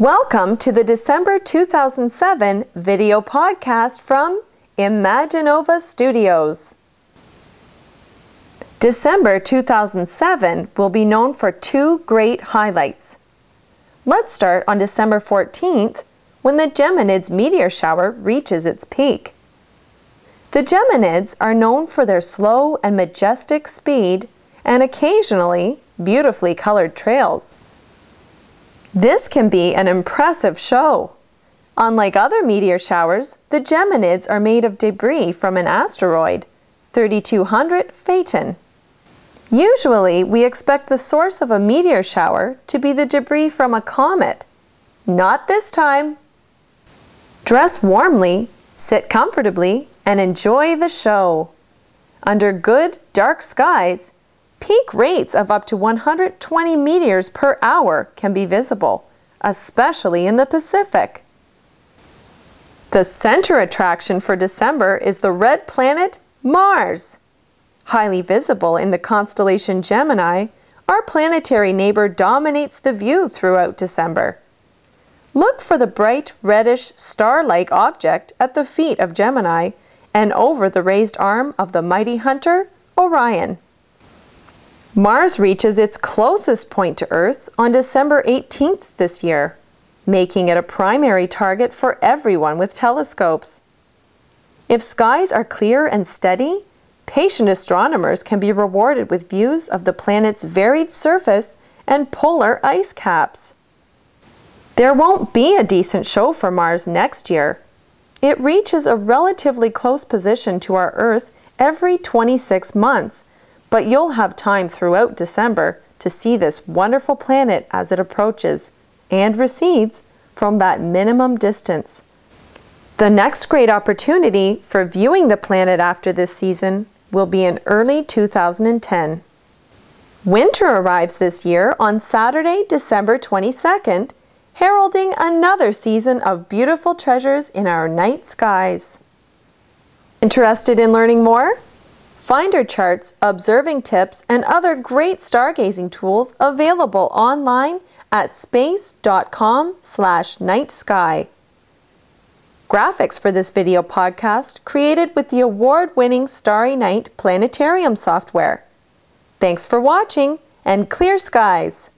Welcome to the December 2007 video podcast from Imaginova Studios. December 2007 will be known for two great highlights. Let's start on December 14th when the Geminids meteor shower reaches its peak. The Geminids are known for their slow and majestic speed and occasionally beautifully colored trails. This can be an impressive show. Unlike other meteor showers, the Geminids are made of debris from an asteroid, 3200 Phaethon. Usually, we expect the source of a meteor shower to be the debris from a comet. Not this time. Dress warmly, sit comfortably, and enjoy the show. Under good, dark skies, Peak rates of up to 120 meteors per hour can be visible, especially in the Pacific. The center attraction for December is the red planet Mars. Highly visible in the constellation Gemini, our planetary neighbor dominates the view throughout December. Look for the bright reddish star like object at the feet of Gemini and over the raised arm of the mighty hunter Orion. Mars reaches its closest point to Earth on December 18th this year, making it a primary target for everyone with telescopes. If skies are clear and steady, patient astronomers can be rewarded with views of the planet's varied surface and polar ice caps. There won't be a decent show for Mars next year. It reaches a relatively close position to our Earth every 26 months but you'll have time throughout December to see this wonderful planet as it approaches and recedes from that minimum distance. The next great opportunity for viewing the planet after this season will be in early 2010. Winter arrives this year on Saturday, December 22nd, heralding another season of beautiful treasures in our night skies. Interested in learning more? Finder charts, observing tips, and other great stargazing tools available online at space.com slash nightsky. Graphics for this video podcast created with the award-winning Starry Night Planetarium software. Thanks for watching and clear skies!